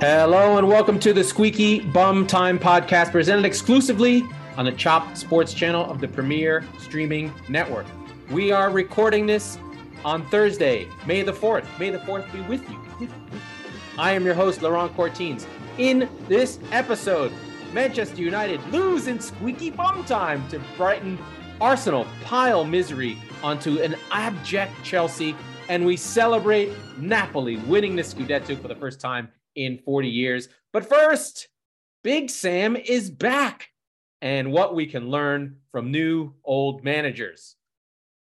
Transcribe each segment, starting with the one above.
Hello and welcome to the Squeaky Bum Time podcast presented exclusively on the Chop Sports channel of the Premier Streaming Network. We are recording this on Thursday, May the 4th. May the 4th be with you. I am your host, Laurent Courtines. In this episode, Manchester United lose in squeaky bum time to Brighton. Arsenal pile misery onto an abject Chelsea, and we celebrate Napoli winning the Scudetto for the first time in 40 years. But first, Big Sam is back and what we can learn from new old managers.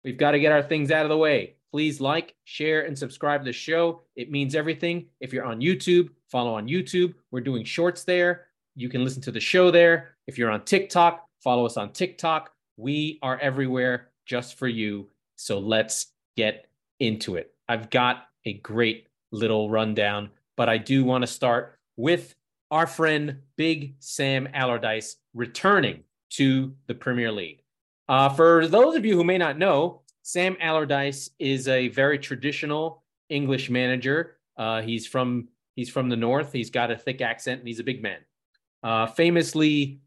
We've got to get our things out of the way. Please like, share, and subscribe to the show. It means everything. If you're on YouTube, follow on YouTube. We're doing shorts there. You can listen to the show there. If you're on TikTok, follow us on TikTok. We are everywhere just for you. So let's get into it. I've got a great little rundown, but I do want to start with our friend Big Sam Allardyce returning to the Premier League. Uh, for those of you who may not know, Sam Allardyce is a very traditional English manager. Uh, he's from he's from the north. He's got a thick accent and he's a big man. Uh, famously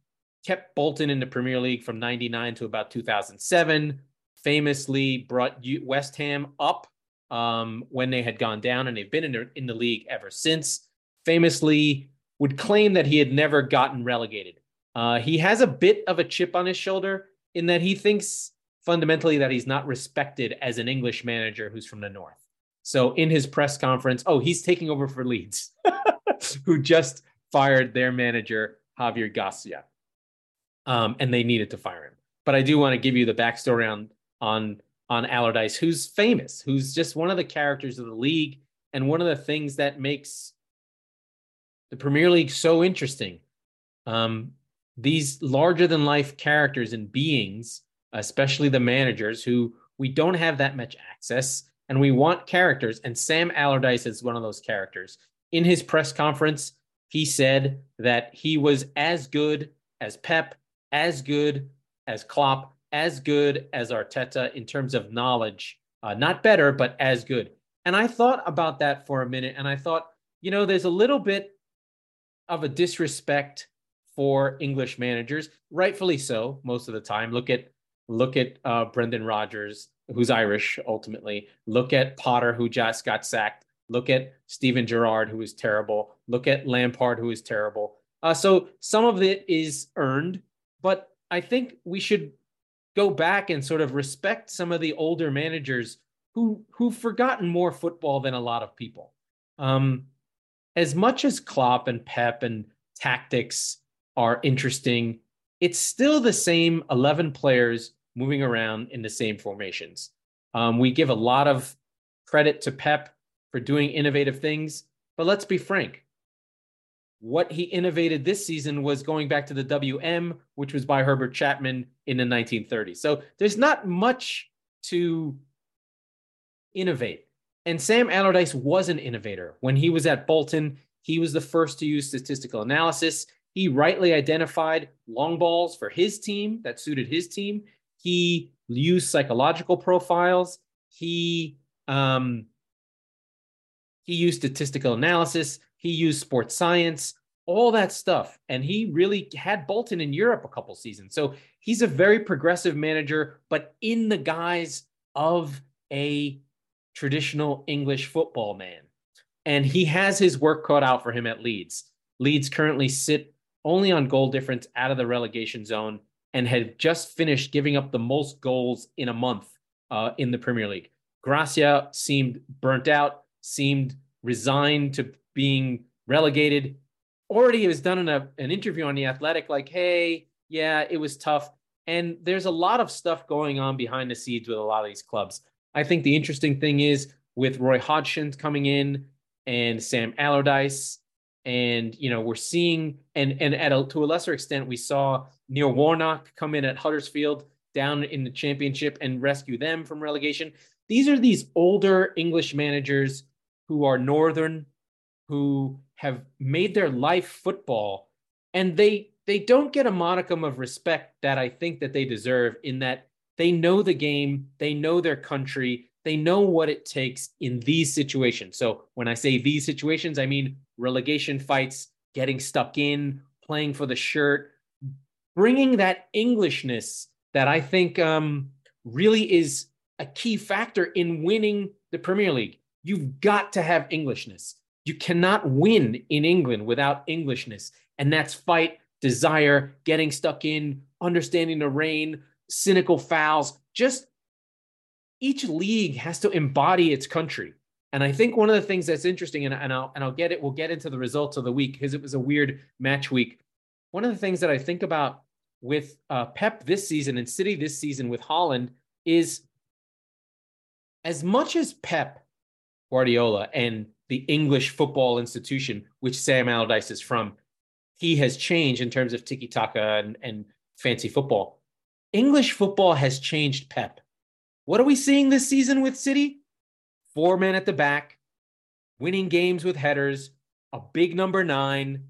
kept Bolton in the Premier League from 99 to about 2007. Famously brought West Ham up um, when they had gone down, and they've been in the, in the league ever since. Famously would claim that he had never gotten relegated. Uh, he has a bit of a chip on his shoulder in that he thinks fundamentally that he's not respected as an English manager who's from the North. So in his press conference, oh, he's taking over for Leeds, who just fired their manager, Javier Gracia. Um, and they needed to fire him. But I do want to give you the backstory on on on Allardyce, who's famous, who's just one of the characters of the league, and one of the things that makes the Premier League so interesting. Um, these larger than life characters and beings, especially the managers, who we don't have that much access, and we want characters. And Sam Allardyce is one of those characters. In his press conference, he said that he was as good as Pep, as good as Klopp, as good as Arteta in terms of knowledge. Uh, not better, but as good. And I thought about that for a minute, and I thought, you know, there's a little bit of a disrespect for English managers, rightfully so, most of the time. Look at look at uh, Brendan Rodgers, who's Irish ultimately. Look at Potter, who just got sacked. Look at Steven Gerrard, who is terrible. Look at Lampard, who is terrible. Uh, so some of it is earned, but I think we should go back and sort of respect some of the older managers who who've forgotten more football than a lot of people. Um, as much as Klopp and Pep and tactics are interesting, it's still the same 11 players moving around in the same formations. Um, we give a lot of credit to Pep for doing innovative things, but let's be frank. What he innovated this season was going back to the WM, which was by Herbert Chapman in the 1930s. So there's not much to innovate. And Sam Allardyce was an innovator. When he was at Bolton, he was the first to use statistical analysis. He rightly identified long balls for his team that suited his team. He used psychological profiles. He um, he used statistical analysis. He used sports science, all that stuff. And he really had Bolton in Europe a couple seasons. So he's a very progressive manager, but in the guise of a traditional English football man. And he has his work cut out for him at Leeds. Leeds currently sit only on goal difference out of the relegation zone and had just finished giving up the most goals in a month uh, in the Premier League. Gracia seemed burnt out, seemed resigned to being relegated. Already has done an, an interview on The Athletic, like, hey, yeah, it was tough. And there's a lot of stuff going on behind the scenes with a lot of these clubs. I think the interesting thing is with Roy Hodgson coming in and Sam Allardyce, and you know we're seeing and and at a, to a lesser extent we saw Neil Warnock come in at Huddersfield down in the championship and rescue them from relegation. These are these older English managers who are northern, who have made their life football, and they they don't get a modicum of respect that I think that they deserve in that they know the game, they know their country, They know what it takes in these situations. So when I say these situations, I mean relegation fights, getting stuck in, playing for the shirt, bringing that Englishness that I think um, really is a key factor in winning the Premier League. You've got to have Englishness. You cannot win in England without Englishness. And that's fight, desire, getting stuck in, understanding the rain, cynical fouls. Just each league has to embody its country. And I think one of the things that's interesting, and, and I'll and I'll get it, we'll get into the results of the week because it was a weird match week. One of the things that I think about with uh, Pep this season and City this season with Haaland is as much as Pep Guardiola and the English football institution, which Sam Allardyce is from, he has changed in terms of tiki taka and, and fancy football. English football has changed Pep. What are we seeing this season with City? Four men at the back, winning games with headers, a big number nine,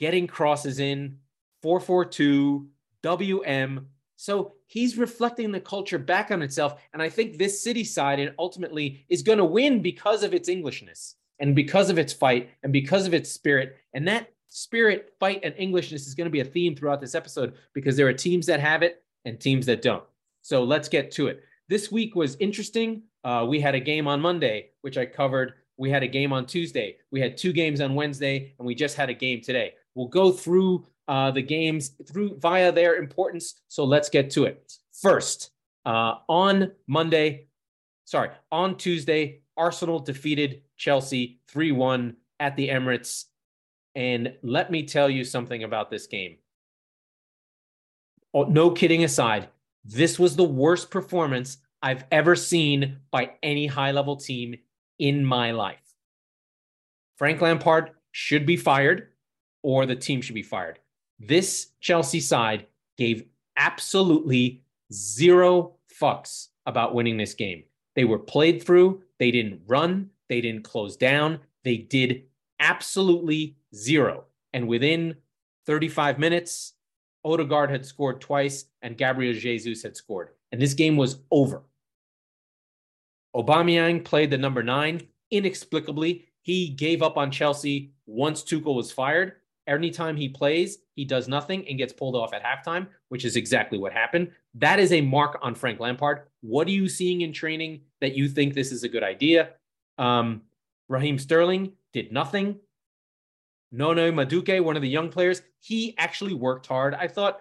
getting crosses in, 4 4 2, WM. So he's reflecting the culture back on itself. And I think this city side and ultimately is going to win because of its Englishness and because of its fight and because of its spirit. And that spirit, fight, and Englishness is going to be a theme throughout this episode because there are teams that have it and teams that don't. So let's get to it. This week was interesting. Uh, we had a game on Monday, which I covered. We had a game on Tuesday. We had two games on Wednesday, and we just had a game today. We'll go through uh, the games through via their importance. So let's get to it. First, uh, on Monday, sorry, on Tuesday, Arsenal defeated Chelsea 3 1 at the Emirates. And let me tell you something about this game. Oh, no kidding aside, this was the worst performance I've ever seen by any high level team in my life. Frank Lampard should be fired or the team should be fired. This Chelsea side gave absolutely zero fucks about winning this game. They were played through, they didn't run, they didn't close down, they did absolutely zero. And within 35 minutes, Odegaard had scored twice and Gabriel Jesus had scored. And this game was over. Aubameyang played the number nine. Inexplicably, he gave up on Chelsea once Tuchel was fired anytime he plays, he does nothing and gets pulled off at halftime, which is exactly what happened. That is a mark on Frank Lampard. What are you seeing in training that you think this is a good idea? Um, Raheem Sterling did nothing. Noni Madueke, one of the young players, he actually worked hard. I thought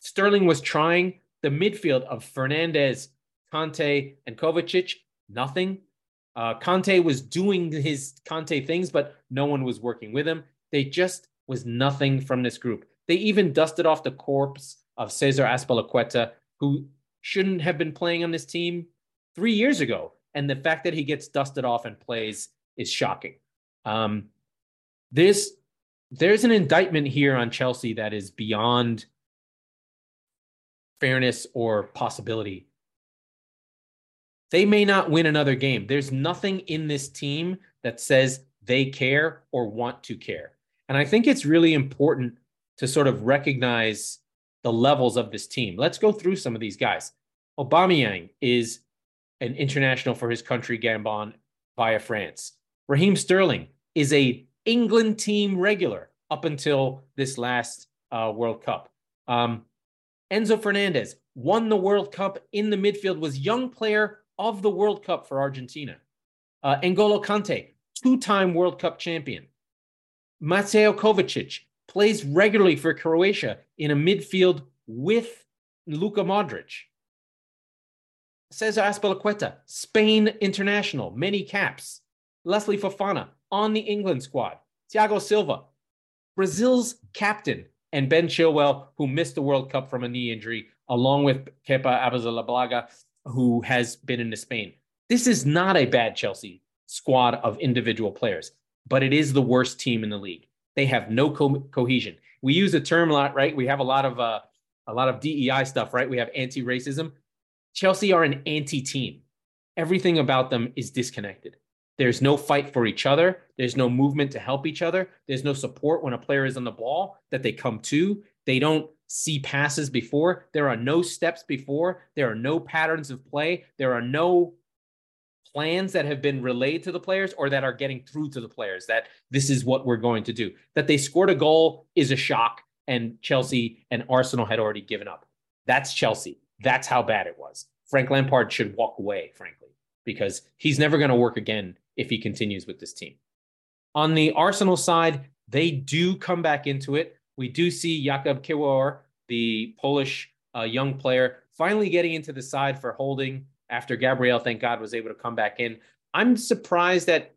Sterling was trying the midfield of Fernandez, Kante, and Kovacic, nothing. Uh, Kante was doing his Kante things, but no one was working with him. They just was nothing from this group. They even dusted off the corpse of Cesar Azpilicueta, who shouldn't have been playing on this team three years ago. And the fact that he gets dusted off and plays is shocking. Um, there's there's an indictment here on Chelsea that is beyond fairness or possibility. They may not win another game. There's nothing in this team that says they care or want to care. And I think it's really important to sort of recognize the levels of this team. Let's go through some of these guys. Aubameyang is an international for his country, Gabon, via France. Raheem Sterling is a England team regular up until this last uh, World Cup. Um, Enzo Fernandez won the World Cup in the midfield, was young player of the World Cup for Argentina. Uh, N'Golo Kante, two-time World Cup champion. Mateo Kovacic plays regularly for Croatia in a midfield with Luka Modric. Cesar Azpilicueta, Spain international, many caps. Wesley Fofana on the England squad. Thiago Silva, Brazil's captain, and Ben Chilwell, who missed the World Cup from a knee injury, along with Kepa Arrizabalaga, who has been in Spain. This is not a bad Chelsea squad of individual players but it is the worst team in the league. They have no co- cohesion. We use a term a lot, right? We have a lot of uh, a lot of DEI stuff, right? We have anti-racism. Chelsea are an anti-team. Everything about them is disconnected. There's no fight for each other. There's no movement to help each other. There's no support when a player is on the ball that they come to. They don't see passes before. There are no steps before. There are no patterns of play. There are no plans that have been relayed to the players or that are getting through to the players that this is what we're going to do. That they scored a goal is a shock, and Chelsea and Arsenal had already given up. That's Chelsea. That's how bad it was. Frank Lampard should walk away, frankly, because he's never going to work again if he continues with this team. On the Arsenal side, they do come back into it. We do see Jakub Kiwior, the Polish uh, young player, finally getting into the side for Holding after Gabriel, thank God, was able to come back in. I'm surprised that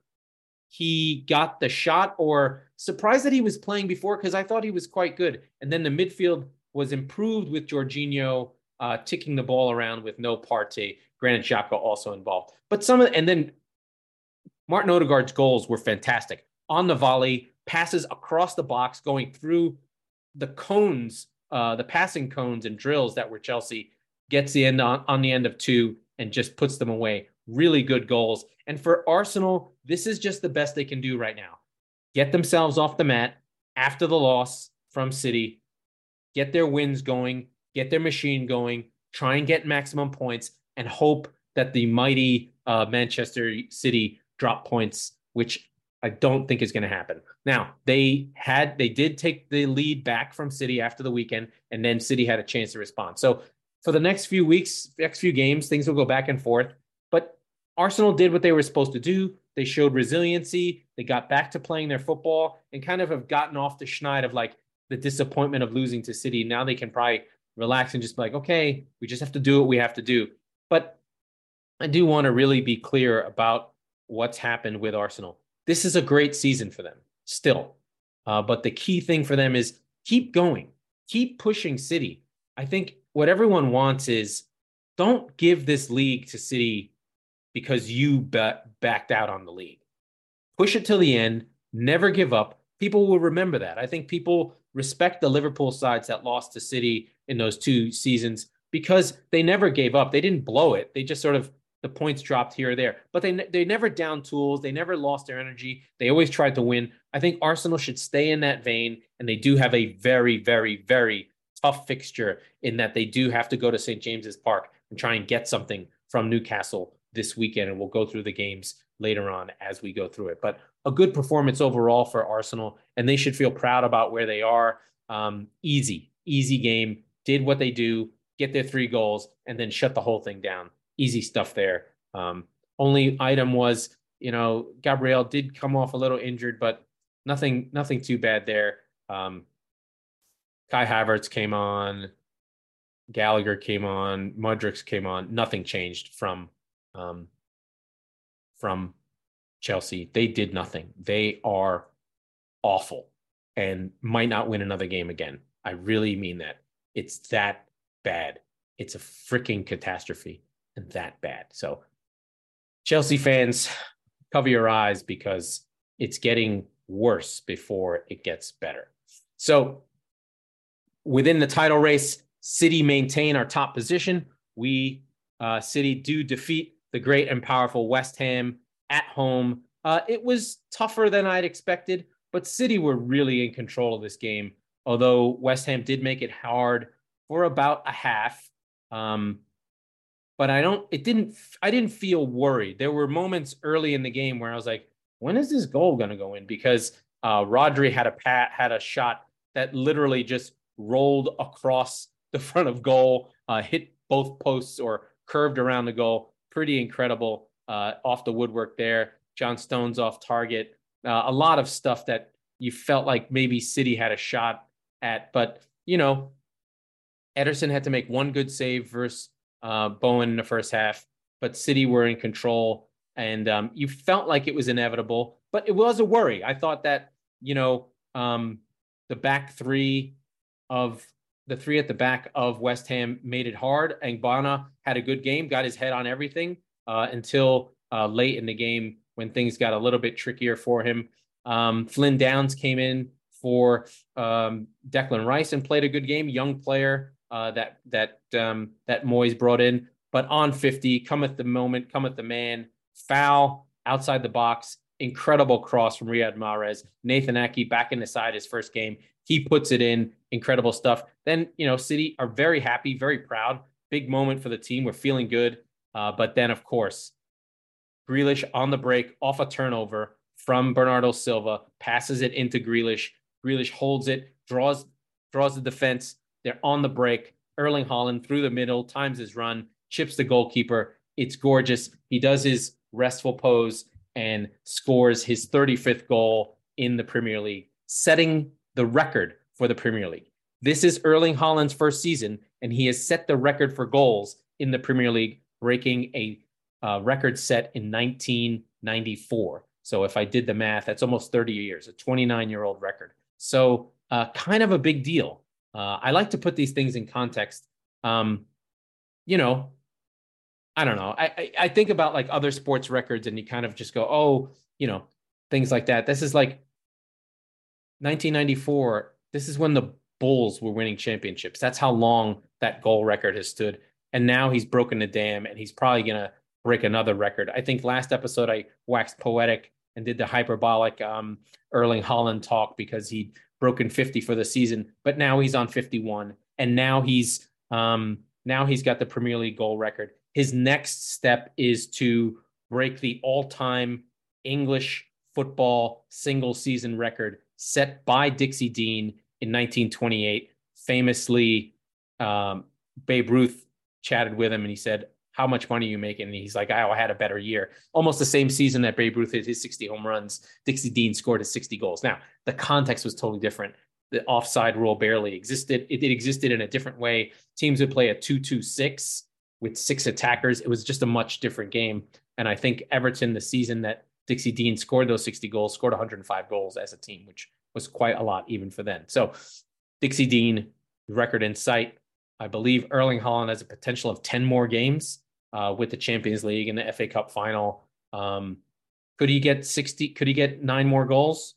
he got the shot or surprised that he was playing before because I thought he was quite good. And then the midfield was improved with Jorginho uh, ticking the ball around with no Partey. Granit Xhaka also involved. But some of and then Martin Odegaard's goals were fantastic. On the volley, passes across the box, going through the cones, uh, the passing cones and drills that were Chelsea, gets the end on, on the end of two and just puts them away. Really good goals. And for Arsenal, this is just the best they can do right now. Get themselves off the mat after the loss from City, get their wins going, get their machine going, try and get maximum points, and hope that the mighty uh, Manchester City drop points, which I don't think is going to happen. Now, they had they did take the lead back from City after the weekend, and then City had a chance to respond. So for the next few weeks, next few games, things will go back and forth. But Arsenal did what they were supposed to do. They showed resiliency. They got back to playing their football and kind of have gotten off the schneid of like the disappointment of losing to City. Now they can probably relax and just be like, okay, we just have to do what we have to do. But I do want to really be clear about what's happened with Arsenal. This is a great season for them still. Uh, but the key thing for them is keep going, keep pushing City. I think what everyone wants is don't give this league to City because you backed out on the league. Push it till the end. Never give up. People will remember that. I think people respect the Liverpool sides that lost to City in those two seasons because they never gave up. They didn't blow it. They just sort of the points dropped here or there, but they they never down tools. They never lost their energy. They always tried to win. I think Arsenal should stay in that vein, and they do have a very, very, very tough fixture in that they do have to go to St. James's Park and try and get something from Newcastle this weekend. And we'll go through the games later on as we go through it. But a good performance overall for Arsenal, and they should feel proud about where they are. Um, easy, easy game. Did what they do, get their three goals, and then shut the whole thing down. Easy stuff there. Um, only item was, you know, Gabriel did come off a little injured, but nothing, nothing too bad there. Um, Kai Havertz came on, Gallagher came on, Mudryk came on. Nothing changed from um, from Chelsea. They did nothing. They are awful and might not win another game again. I really mean that. It's that bad. It's a freaking catastrophe and that bad. So, Chelsea fans, cover your eyes because it's getting worse before it gets better. So, within the title race, City maintain our top position. We, uh, City, do defeat the great and powerful West Ham at home. Uh, it was tougher than I'd expected, but City were really in control of this game. Although West Ham did make it hard for about a half. Um, but I don't, it didn't, I didn't feel worried. There were moments early in the game where I was like, when is this goal going to go in? Because uh, Rodri had a pat, had a shot that literally just rolled across the front of goal, uh, hit both posts or curved around the goal. Pretty incredible uh, off the woodwork there. John Stones off target. Uh, a lot of stuff that you felt like maybe City had a shot at, but you know, Ederson had to make one good save versus uh, Bowen in the first half, but City were in control, and um, you felt like it was inevitable. But it was a worry. I thought that you know um, the back three of the three at the back of West Ham made it hard. Ogbonna had a good game, got his head on everything uh, until uh, late in the game when things got a little bit trickier for him. Um, Flynn Downs came in for um, Declan Rice and played a good game. Young player uh, that that um, that Moyes brought in, but on 50, cometh the moment, cometh the man. Foul outside the box. Incredible cross from Riyad Mahrez. Nathan Ake back in the side his first game. He puts it in. Incredible stuff. Then, you know, City are very happy, very proud. Big moment for the team. We're feeling good. Uh, but then, of course, Grealish on the break off a turnover from Bernardo Silva, passes it into Grealish. Grealish holds it, draws draws the defense. They're on the break. Erling Haaland through the middle, times his run, chips the goalkeeper. It's gorgeous. He does his restful pose and scores his 35th goal in the Premier League, setting the record for the Premier League. This is Erling Haaland's first season, and he has set the record for goals in the Premier League, breaking a uh, record set in 1994. So if I did the math, that's almost 30 years, a 29 year old record. So uh, kind of a big deal. Uh, I like to put these things in context. Um, you know, I don't know. I, I, I think about like other sports records, and you kind of just go, oh, you know, things like that. This is like 1994. This is when the Bulls were winning championships. That's how long that goal record has stood. And now he's broken the dam, and he's probably gonna break another record. I think last episode I waxed poetic and did the hyperbolic um, Erling Haaland talk because he'd broken 50 for the season, but now he's on 51, and now he's um, now he's got the Premier League goal record. His next step is to break the all-time English football single season record set by Dixie Dean in 1928. Famously, um, Babe Ruth chatted with him and he said, how much money you making? And he's like, oh, I had a better year. Almost the same season that Babe Ruth hit his 60 home runs, Dixie Dean scored his 60 goals. Now, the context was totally different. The offside rule barely existed. It, it existed in a different way. Teams would play a 2 2 6 with six attackers. It was just a much different game. And I think Everton, the season that Dixie Dean scored those 60 goals, scored 105 goals as a team, which was quite a lot even for then. So Dixie Dean, record in sight. I believe Erling Haaland has a potential of 10 more games uh, with the Champions League and the FA Cup final. Um, could he get 60? Could he get nine more goals?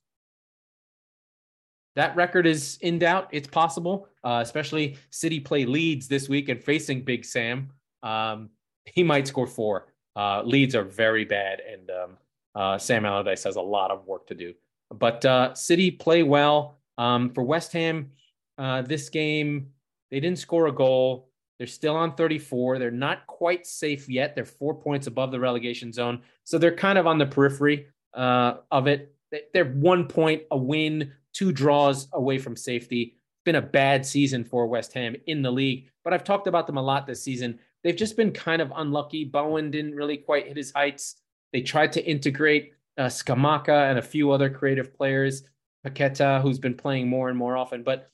That record is in doubt. It's possible, uh, especially City play Leeds this week and facing Big Sam. Um, he might score four. Uh, Leeds are very bad, and um, uh, Sam Allardyce has a lot of work to do. But uh, City play well. Um, for West Ham, uh, this game, they didn't score a goal. They're still on 34. They're not quite safe yet. They're four points above the relegation zone. So they're kind of on the periphery uh, of it. They're one point, a win, two draws away from safety. Been a bad season for West Ham in the league, but I've talked about them a lot this season. They've just been kind of unlucky. Bowen didn't really quite hit his heights. They tried to integrate uh, Scamacca and a few other creative players, Paqueta, who's been playing more and more often. But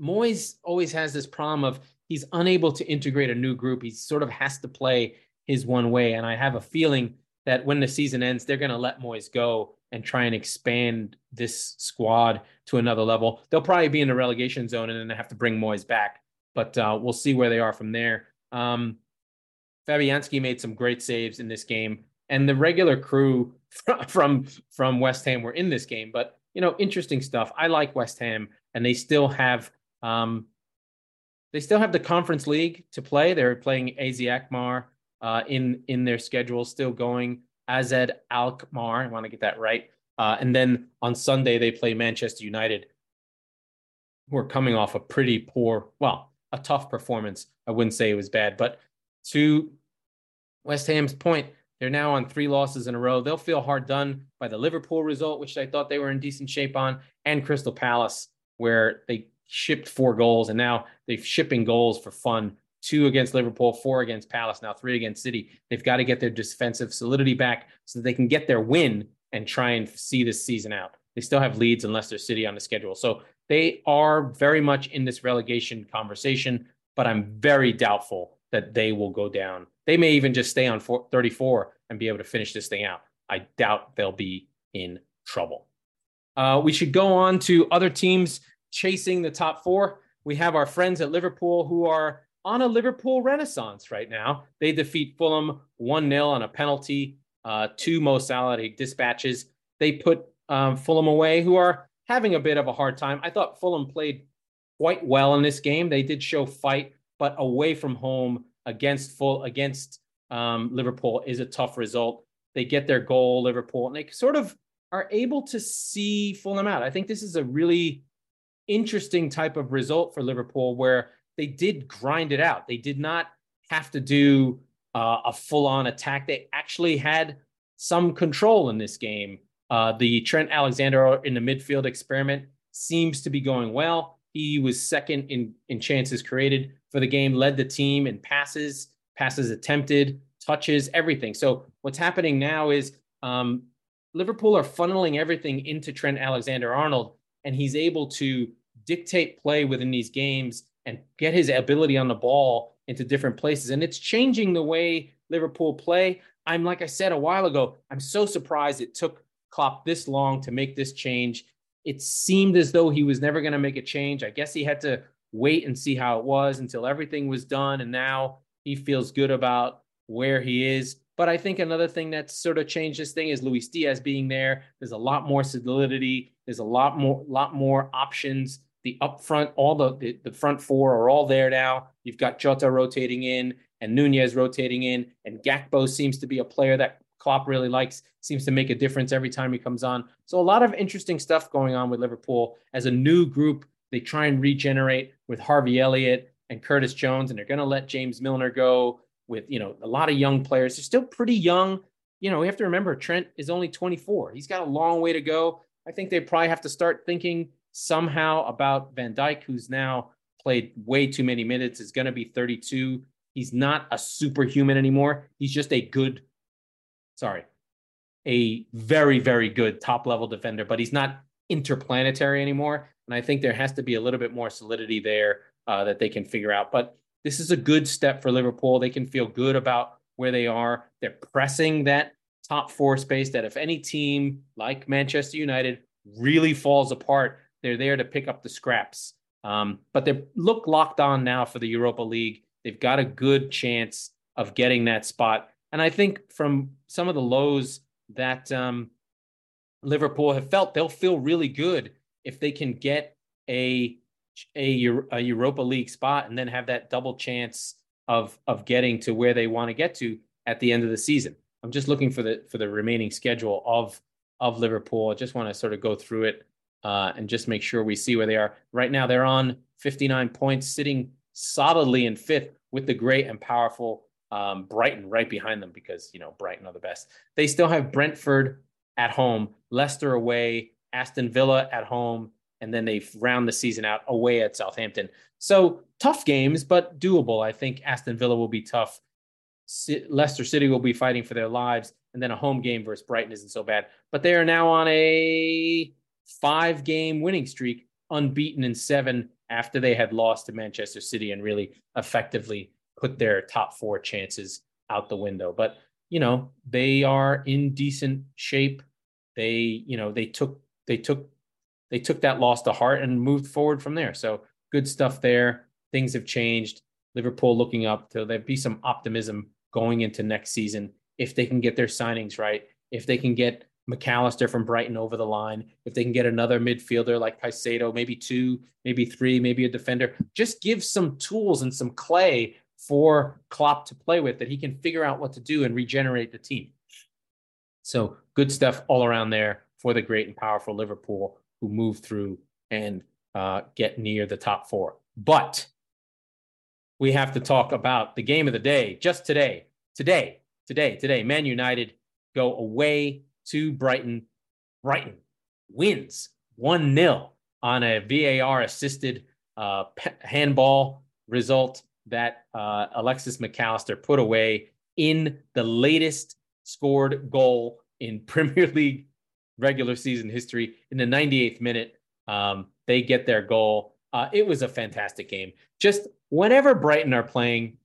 Moyes always has this problem of he's unable to integrate a new group. He sort of has to play his one way. And I have a feeling that when the season ends, they're going to let Moyes go and try and expand this squad to another level. They'll probably be in the relegation zone and then have to bring Moyes back. But uh, we'll see where they are from there. Um, Fabianski made some great saves in this game, and the regular crew from from West Ham were in this game. But you know, interesting stuff. I like West Ham, and they still have um, they still have the Conference League to play. They're playing AZ Alkmaar uh, in in their schedule, still going. AZ Alkmaar, I want to get that right. Uh, and then on Sunday they play Manchester United, who are coming off a pretty poor, well, a tough performance. I wouldn't say it was bad, but to West Ham's point, they're now on three losses in a row. They'll feel hard done by the Liverpool result, which I thought they were in decent shape on, and Crystal Palace, where they shipped four goals, and now they're shipping goals for fun. Two against Liverpool, four against Palace, now three against City. They've got to get their defensive solidity back so that they can get their win and try and see this season out. They still have Leeds and Leicester City on the schedule. So they are very much in this relegation conversation, but I'm very doubtful that they will go down. They may even just stay on 34 and be able to finish this thing out. I doubt they'll be in trouble. Uh, we should go on to other teams chasing the top four. We have our friends at Liverpool who are on a Liverpool renaissance right now. They defeat Fulham 1 0 on a penalty, uh, two Mo Salah dispatches. They put um, Fulham away, who are having a bit of a hard time. I thought Fulham played quite well in this game. They did show fight, but away from home against full against um, Liverpool is a tough result. They get their goal, Liverpool, and they sort of are able to see Fulham out. I think this is a really interesting type of result for Liverpool where they did grind it out. They did not have to do uh, a full on attack. They actually had some control in this game. Uh, the Trent Alexander in the midfield experiment seems to be going well. He was second in, in chances created for the game, led the team in passes, passes attempted, touches, everything. So what's happening now is um, Liverpool are funneling everything into Trent Alexander Arnold, and he's able to dictate play within these games and get his ability on the ball into different places. And it's changing the way Liverpool play. I'm like I said a while ago, I'm so surprised it took Klopp this long to make this change. It seemed as though he was never going to make a change. I guess he had to wait and see how it was until everything was done. And now he feels good about where he is. But I think another thing that's sort of changed this thing is Luis Diaz being there. There's a lot more solidity. There's a lot more, lot more options. The up front, all the, the, the front four are all there now. You've got Jota rotating in and Nunez rotating in, and Gakpo seems to be a player that Klopp really likes. Seems to make a difference every time he comes on. So a lot of interesting stuff going on with Liverpool as a new group. They try and regenerate with Harvey Elliott and Curtis Jones, and they're going to let James Milner go with you know a lot of young players. They're still pretty young. You know, we have to remember Trent is only 24. He's got a long way to go. I think they probably have to start thinking somehow about Van Dijk, who's now played way too many minutes, is going to be 32. He's not a superhuman anymore. He's just a good, sorry, a very, very good top level defender, but he's not interplanetary anymore. And I think there has to be a little bit more solidity there uh, that they can figure out. But this is a good step for Liverpool. They can feel good about where they are. They're pressing that top four space that if any team like Manchester United really falls apart, they're there to pick up the scraps. Um, but they look locked on now for the Europa League. They've got a good chance of getting that spot. And I think from some of the lows that um, Liverpool have felt, they'll feel really good if they can get a a, a Europa League spot and then have that double chance of of getting to where they want to get to at the end of the season. I'm just looking for the for the remaining schedule of of Liverpool. I just want to sort of go through it uh, and just make sure we see where they are. Right now, they're on 59 points, sitting solidly in fifth with the great and powerful um, Brighton right behind them because you know Brighton are the best. They still have Brentford at home, Leicester away, Aston Villa at home, and then they round the season out away at Southampton. So tough games, but doable. I think Aston Villa will be tough. Leicester City will be fighting for their lives, and then a home game versus Brighton isn't so bad. But they are now on a five game winning streak, unbeaten in seven after they had lost to Manchester City and really effectively put their top four chances out the window. But, you know, they are in decent shape. They, you know, they took, they took they took that loss to heart and moved forward from there. So good stuff there. Things have changed. Liverpool looking up So there'd be some optimism going into next season if they can get their signings right, if they can get Mac Allister from Brighton over the line, if they can get another midfielder like Caicedo, maybe two, maybe three, maybe a defender, just give some tools and some clay for Klopp to play with that he can figure out what to do and regenerate the team. So good stuff all around there for the great and powerful Liverpool who move through and uh, get near the top four. But we have to talk about the game of the day just today. Today, today, today, Man United go away to Brighton. Brighton wins 1 0 on a VAR assisted uh, handball result that uh, Alexis Mac Allister put away in the latest scored goal in Premier League regular season history. In the 98th minute, um, they get their goal. Uh, it was a fantastic game. Just whenever Brighton are playing,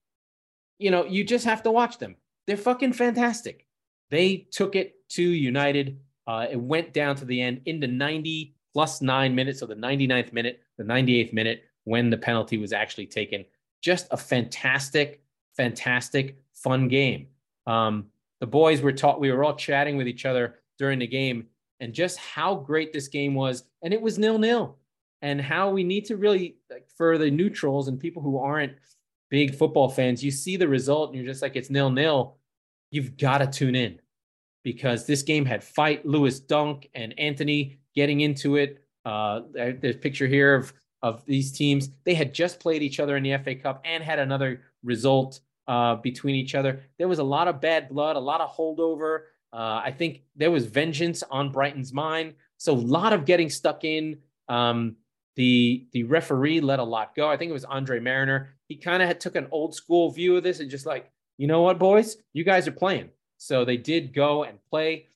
you know, you just have to watch them. They're fucking fantastic. They took it to United. Uh, it went down to the end in the 90 plus nine minutes, so the 99th minute, the 98th minute, when the penalty was actually taken. Just a fantastic, fantastic, fun game. Um, the boys were taught, we were all chatting with each other during the game, and just how great this game was. And it was nil nil. And how we need to really, like, for the neutrals and people who aren't big football fans, you see the result and you're just like, it's nil nil. You've got to tune in because this game had fight. Lewis Dunk and Anthony getting into it. Uh, there's a picture here of of these teams. They had just played each other in the FA Cup and had another result uh, between each other. There was a lot of bad blood, a lot of holdover. Uh, I think there was vengeance on Brighton's mind. So a lot of getting stuck in. Um, the the referee let a lot go. I think it was Andre Mariner. He kind of took an old school view of this and just like, you know what, boys, you guys are playing. So they did go and play.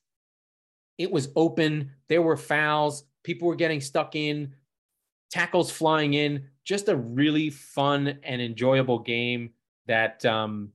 It was open. There were fouls. People were getting stuck in, tackles flying in. Just a really fun and enjoyable game that um,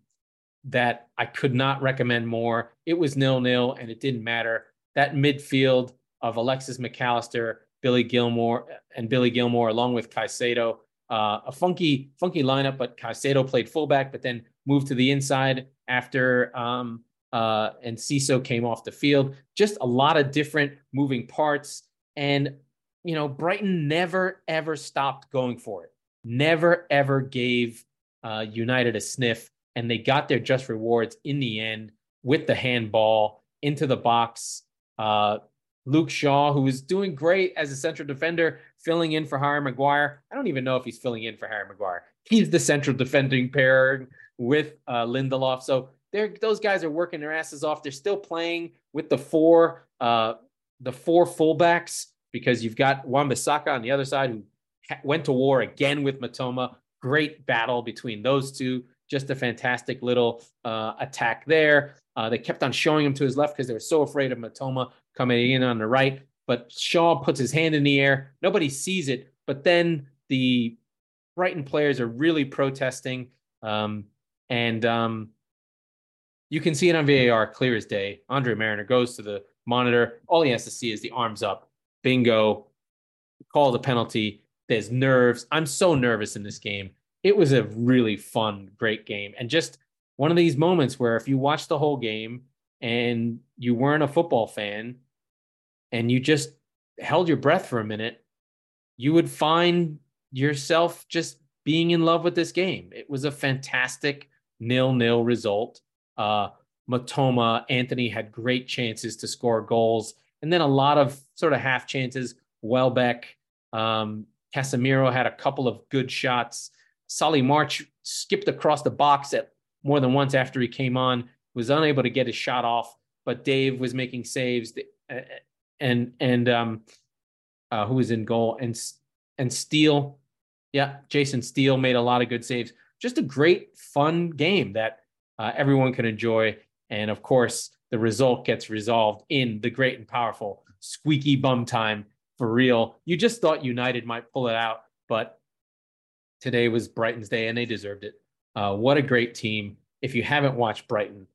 that I could not recommend more. It was nil nil, and it didn't matter. That midfield of Alexis Mac Allister, Billy Gilmour, and Billy Gilmour, along with Caicedo, uh, a funky funky lineup. But Caicedo played fullback, but then moved to the inside after um, uh, and Ciso came off the field. Just a lot of different moving parts. And, you know, Brighton never, ever stopped going for it, never, ever gave uh, United a sniff. And they got their just rewards in the end with the handball into the box. Uh, Luke Shaw, who was doing great as a central defender, filling in for Harry Maguire. I don't even know if he's filling in for Harry Maguire. He's the central defending pair with uh, Lindelof. So those guys are working their asses off. They're still playing with the four uh, the four fullbacks because you've got Wan-Bissaka on the other side who went to war again with Mitoma. Great battle between those two. Just a fantastic little uh, attack there. Uh, they kept on showing him to his left because they were so afraid of Mitoma coming in on the right. But Shaw puts his hand in the air. Nobody sees it. But then the Brighton players are really protesting. Um, and um, you can see it on VAR clear as day. Andre Mariner goes to the monitor. All he has to see is the arms up. Bingo. Call the penalty. There's nerves. I'm so nervous in this game. It was a really fun, great game. And just one of these moments where if you watch the whole game and you weren't a football fan and you just held your breath for a minute, you would find yourself just being in love with this game. It was a fantastic nil nil result. Uh, Mitoma, Antony had great chances to score goals, and then a lot of sort of half chances. Welbeck, um, Casemiro had a couple of good shots. Solly March skipped across the box at more than once after he came on, was unable to get his shot off, but Dave was making saves. Uh, and and um, uh, who was in goal and and Steele, yeah, Jason Steele made a lot of good saves. Just a great, fun game that uh, everyone can enjoy. And of course, the result gets resolved in the great and powerful squeaky bum time for real. You just thought United might pull it out, but today was Brighton's day and they deserved it. Uh, what a great team. If you haven't watched Brighton,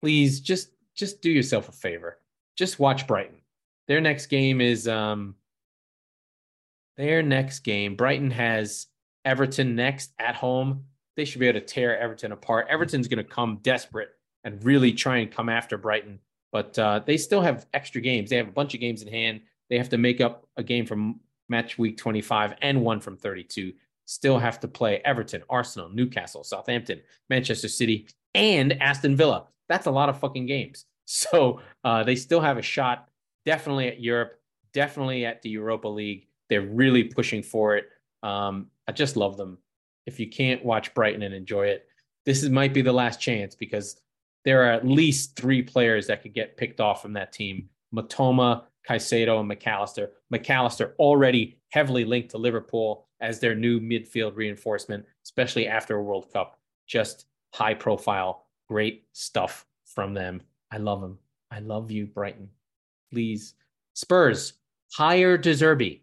please just just do yourself a favor. Just watch Brighton. Their next game is um their next game. Brighton has Everton next at home they should be able to tear Everton apart. Everton's going to come desperate and really try and come after Brighton, but uh, they still have extra games. They have a bunch of games in hand. They have to make up a game from match week 25 and one from 32. Still have to play Everton, Arsenal, Newcastle, Southampton, Manchester City, and Aston Villa. That's a lot of fucking games. So uh, they still have a shot, definitely at Europe, definitely at the Europa League. They're really pushing for it. Um, I just love them if you can't watch Brighton and enjoy it, this is, might be the last chance because there are at least three players that could get picked off from that team Mitoma, Caicedo, and Mac Allister. McAllister already heavily linked to Liverpool as their new midfield reinforcement, especially after a World Cup. Just high profile, great stuff from them. I love them. I love you, Brighton. Please. Spurs, hire De Zerbi.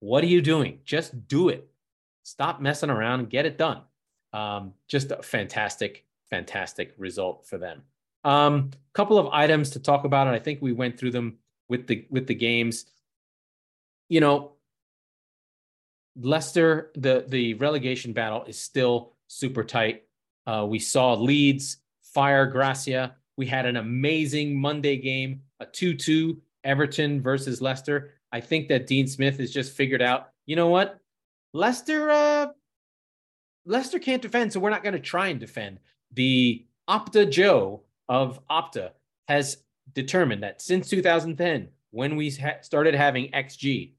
What are you doing? Just do it. Stop messing around and get it done. Um, just fantastic, fantastic result for them. A um, couple of items to talk about, and I think we went through them with the with the games. You know, Leicester, the the relegation battle is still super tight. Uh, we saw Leeds fire Gracia. We had an amazing Monday game, a 2 2 Everton versus Leicester. I think that Dean Smith has just figured out, you know what? Leicester, uh, Leicester can't defend, so we're not going to try and defend. The Opta Joe of Opta has determined that since 2010, when we ha- started having XG,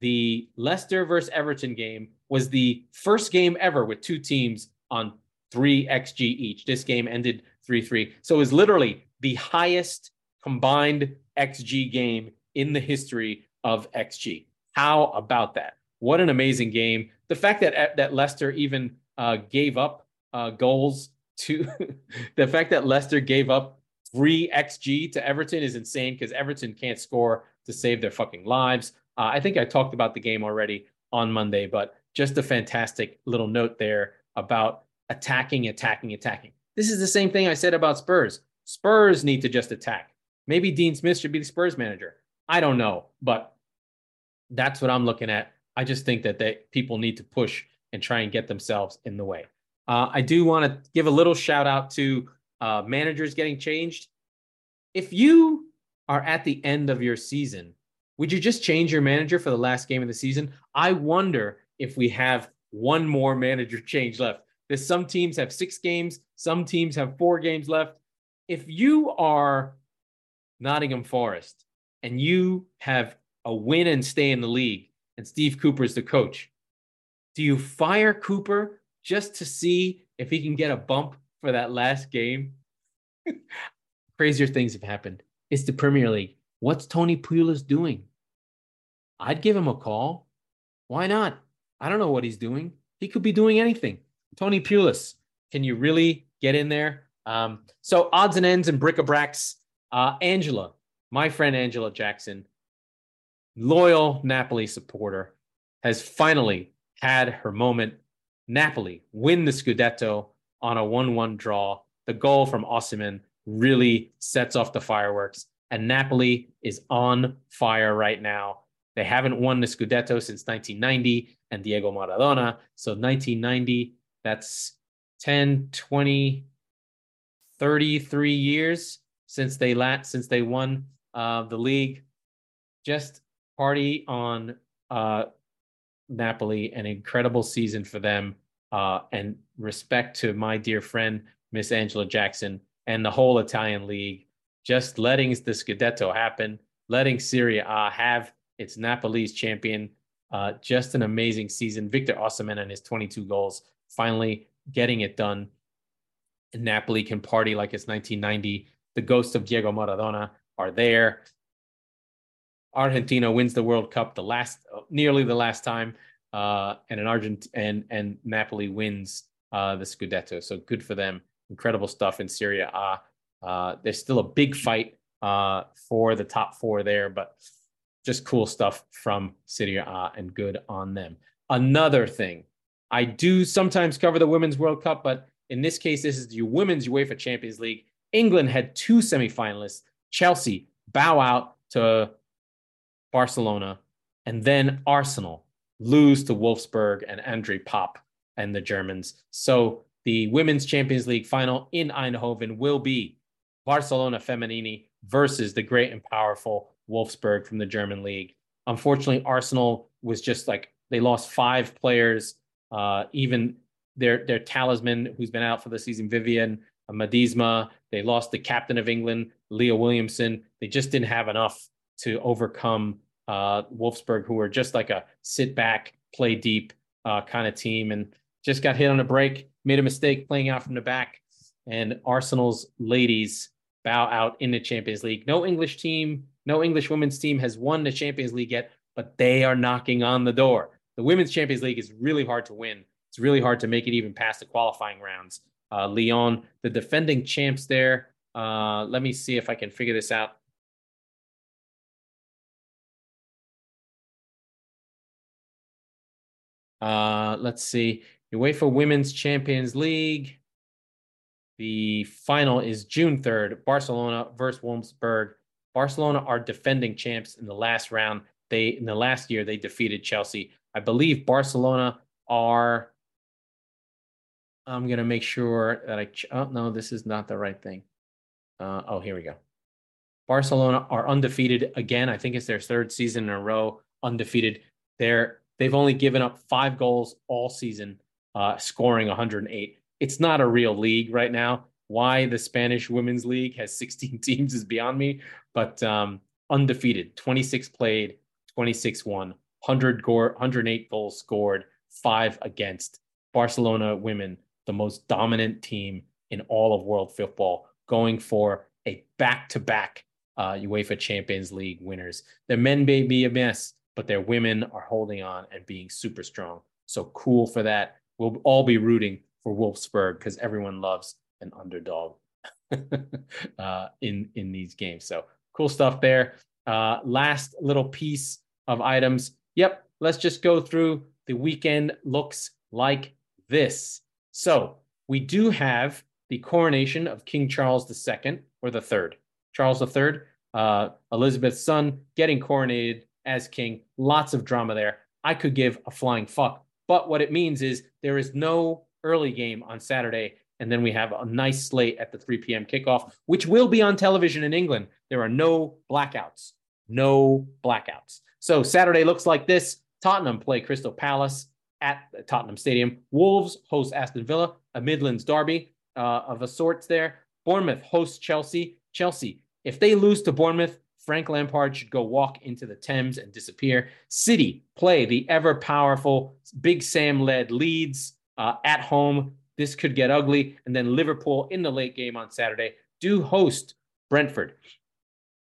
the Leicester versus Everton game was the first game ever with two teams on three XG each. This game ended 3 3. So it was literally the highest combined XG game in the history of XG. How about that? What an amazing game. The fact that, that Leicester even uh, gave up uh, goals to the fact that Leicester gave up three XG to Everton is insane because Everton can't score to save their fucking lives. Uh, I think I talked about the game already on Monday, but just a fantastic little note there about attacking, attacking, attacking. This is the same thing I said about Spurs. Spurs need to just attack. Maybe Dean Smith should be the Spurs manager. I don't know, but that's what I'm looking at. I just think that they, people need to push and try and get themselves in the way. Uh, I do want to give a little shout out to uh, managers getting changed. If you are at the end of your season, would you just change your manager for the last game of the season? I wonder if we have one more manager change left. There's some teams have six games, some teams have four games left. If you are Nottingham Forest and you have a win and stay in the league, and Steve Cooper is the coach, do you fire Cooper just to see if he can get a bump for that last game? Crazier things have happened. It's the Premier League. What's Tony Pulis doing? I'd give him a call. Why not? I don't know what he's doing. He could be doing anything. Tony Pulis, can you really get in there? Um, so odds and ends and bric-a-bracs. Uh, Angela, my friend Angela Jackson, loyal Napoli supporter, has finally had her moment. Napoli win the Scudetto on a 1-1 draw. The goal from Osimhen really sets off the fireworks, and Napoli is on fire right now. They haven't won the Scudetto since 1990 and Diego Maradona. So 1990, that's 10, 20, 33 years since they la- since they won uh, the league. Just party on uh, Napoli, an incredible season for them, uh, and respect to my dear friend Miss Angela Jackson and the whole Italian league. Just letting the Scudetto happen, letting Serie A have it's Napoli's champion. Uh, just an amazing season. Victor Osimhen and his 22 goals, finally getting it done. Napoli can party like it's 1990. The ghosts of Diego Maradona are there. Argentina wins the World Cup the last, nearly the last time, uh, and an Argent and and Napoli wins uh, the Scudetto. So good for them. Incredible stuff in Serie A. Uh, there's still a big fight uh, for the top four there, but just cool stuff from Serie A and good on them. Another thing, I do sometimes cover the Women's World Cup, but in this case, this is the Women's UEFA Champions League. England had two semifinalists. Chelsea bow out to Barcelona, and then Arsenal lose to Wolfsburg and André Popp and the Germans. So the Women's Champions League final in Eindhoven will be Barcelona Feminini versus the great and powerful Wolfsburg from the German league. Unfortunately, Arsenal was just like they lost five players. Uh, even their their talisman, who's been out for the season, Vivianne Miedema. They lost the captain of England, Leah Williamson. They just didn't have enough to overcome uh, Wolfsburg, who were just like a sit back, play deep uh, kind of team, and just got hit on a break. Made a mistake playing out from the back, and Arsenal's ladies bow out in the Champions League. No English team no English women's team has won the Champions League yet, but they are knocking on the door. The Women's Champions League is really hard to win. It's really hard to make it even past the qualifying rounds. Uh, Lyon, the defending champs there. Uh, let me see if I can figure this out. Uh, let's see. UEFA Women's Champions League. The final is June 3rd. Barcelona versus Wolfsburg. Barcelona are defending champs in the last round. They in the last year they defeated Chelsea. I believe Barcelona are. I'm gonna make sure that I. Oh no, this is not the right thing. Uh, oh, here we go. Barcelona are undefeated again. I think it's their third season in a row undefeated. They're they've only given up five goals all season, uh, scoring 108. It's not a real league right now. Why the Spanish Women's League has 16 teams is beyond me, but um, undefeated, 26 played, 26 won, 100 gore, 108 goals scored, five against. Barcelona women the most dominant team in all of world football, going for a back-to-back uh, UEFA Champions League winners. The men may be a mess, but their women are holding on and being super strong. So cool for that. We'll all be rooting for Wolfsburg because everyone loves an underdog uh, in in these games. So cool stuff there. Uh, last little piece of items. Yep, let's just go through. The weekend looks like this. So we do have the coronation of King Charles II or the third. Charles III, uh, Elizabeth's son, getting coronated as king. Lots of drama there. I could give a flying fuck. But what it means is there is no early game on Saturday. And then we have a nice slate at the 3 p.m. kickoff, which will be on television in England. There are no blackouts. No blackouts. So Saturday looks like this Tottenham play Crystal Palace at Tottenham Stadium. Wolves host Aston Villa, a Midlands derby uh, of a sorts there. Bournemouth hosts Chelsea. Chelsea, if they lose to Bournemouth, Frank Lampard should go walk into the Thames and disappear. City play the ever powerful Big Sam led Leeds uh, at home. This could get ugly. And then Liverpool in the late game on Saturday do host Brentford.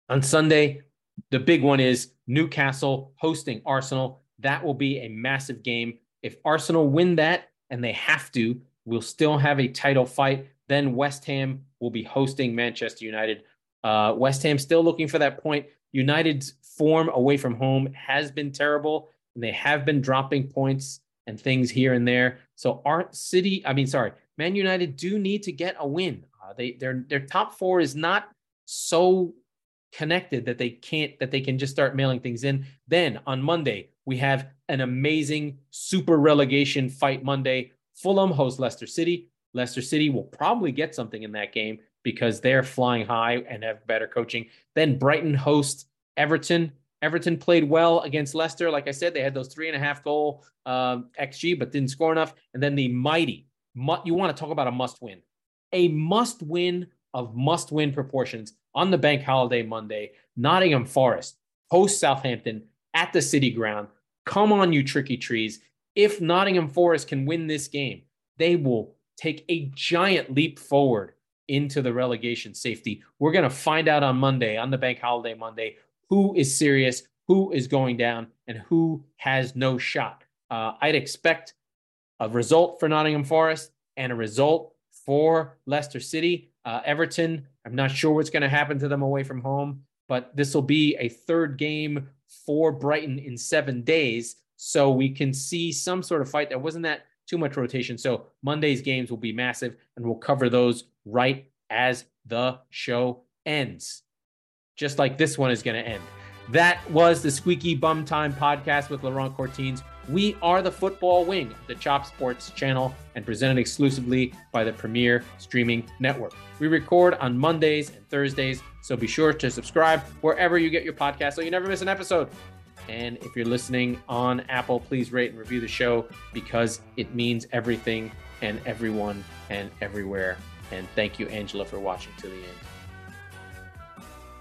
On Sunday, the big one is Newcastle hosting Arsenal. That will be a massive game. If Arsenal win that, and they have to, we'll still have a title fight. Then West Ham will be hosting Manchester United. Uh, West Ham still looking for that point. United's form away from home has been terrible, and they have been dropping points and things here and there. So our city, I mean, sorry, Man United do need to get a win. Uh, they their their top four is not so connected that they can't that they can just start mailing things in. Then on Monday we have an amazing super relegation fight Monday. Fulham hosts Leicester City. Leicester City will probably get something in that game because they're flying high and have better coaching. Then Brighton hosts Everton. Everton played well against Leicester. Like I said, they had those three and a half goal um, XG, but didn't score enough. And then the mighty, you want to talk about a must win, a must win of must win proportions on the bank holiday Monday. Nottingham Forest host Southampton at the City Ground. Come on, you tricky trees. If Nottingham Forest can win this game, they will take a giant leap forward into the relegation safety. We're going to find out on Monday, on the bank holiday Monday, who is serious, who is going down, and who has no shot. Uh, I'd expect a result for Nottingham Forest and a result for Leicester City. Uh, Everton, I'm not sure what's going to happen to them away from home, but this will be a third game for Brighton in seven days. So we can see some sort of fight. There wasn't that too much rotation. So Monday's games will be massive, and we'll cover those right as the show ends just like this one is going to end. That was the Squeaky Bum Time podcast with Laurent Cortines. We are the football wing of the Chop Sports channel and presented exclusively by the Premier Streaming Network. We record on Mondays and Thursdays, so be sure to subscribe wherever you get your podcast so you never miss an episode. And if you're listening on Apple, please rate and review the show because it means everything and everyone and everywhere. And thank you, Angela, for watching to the end.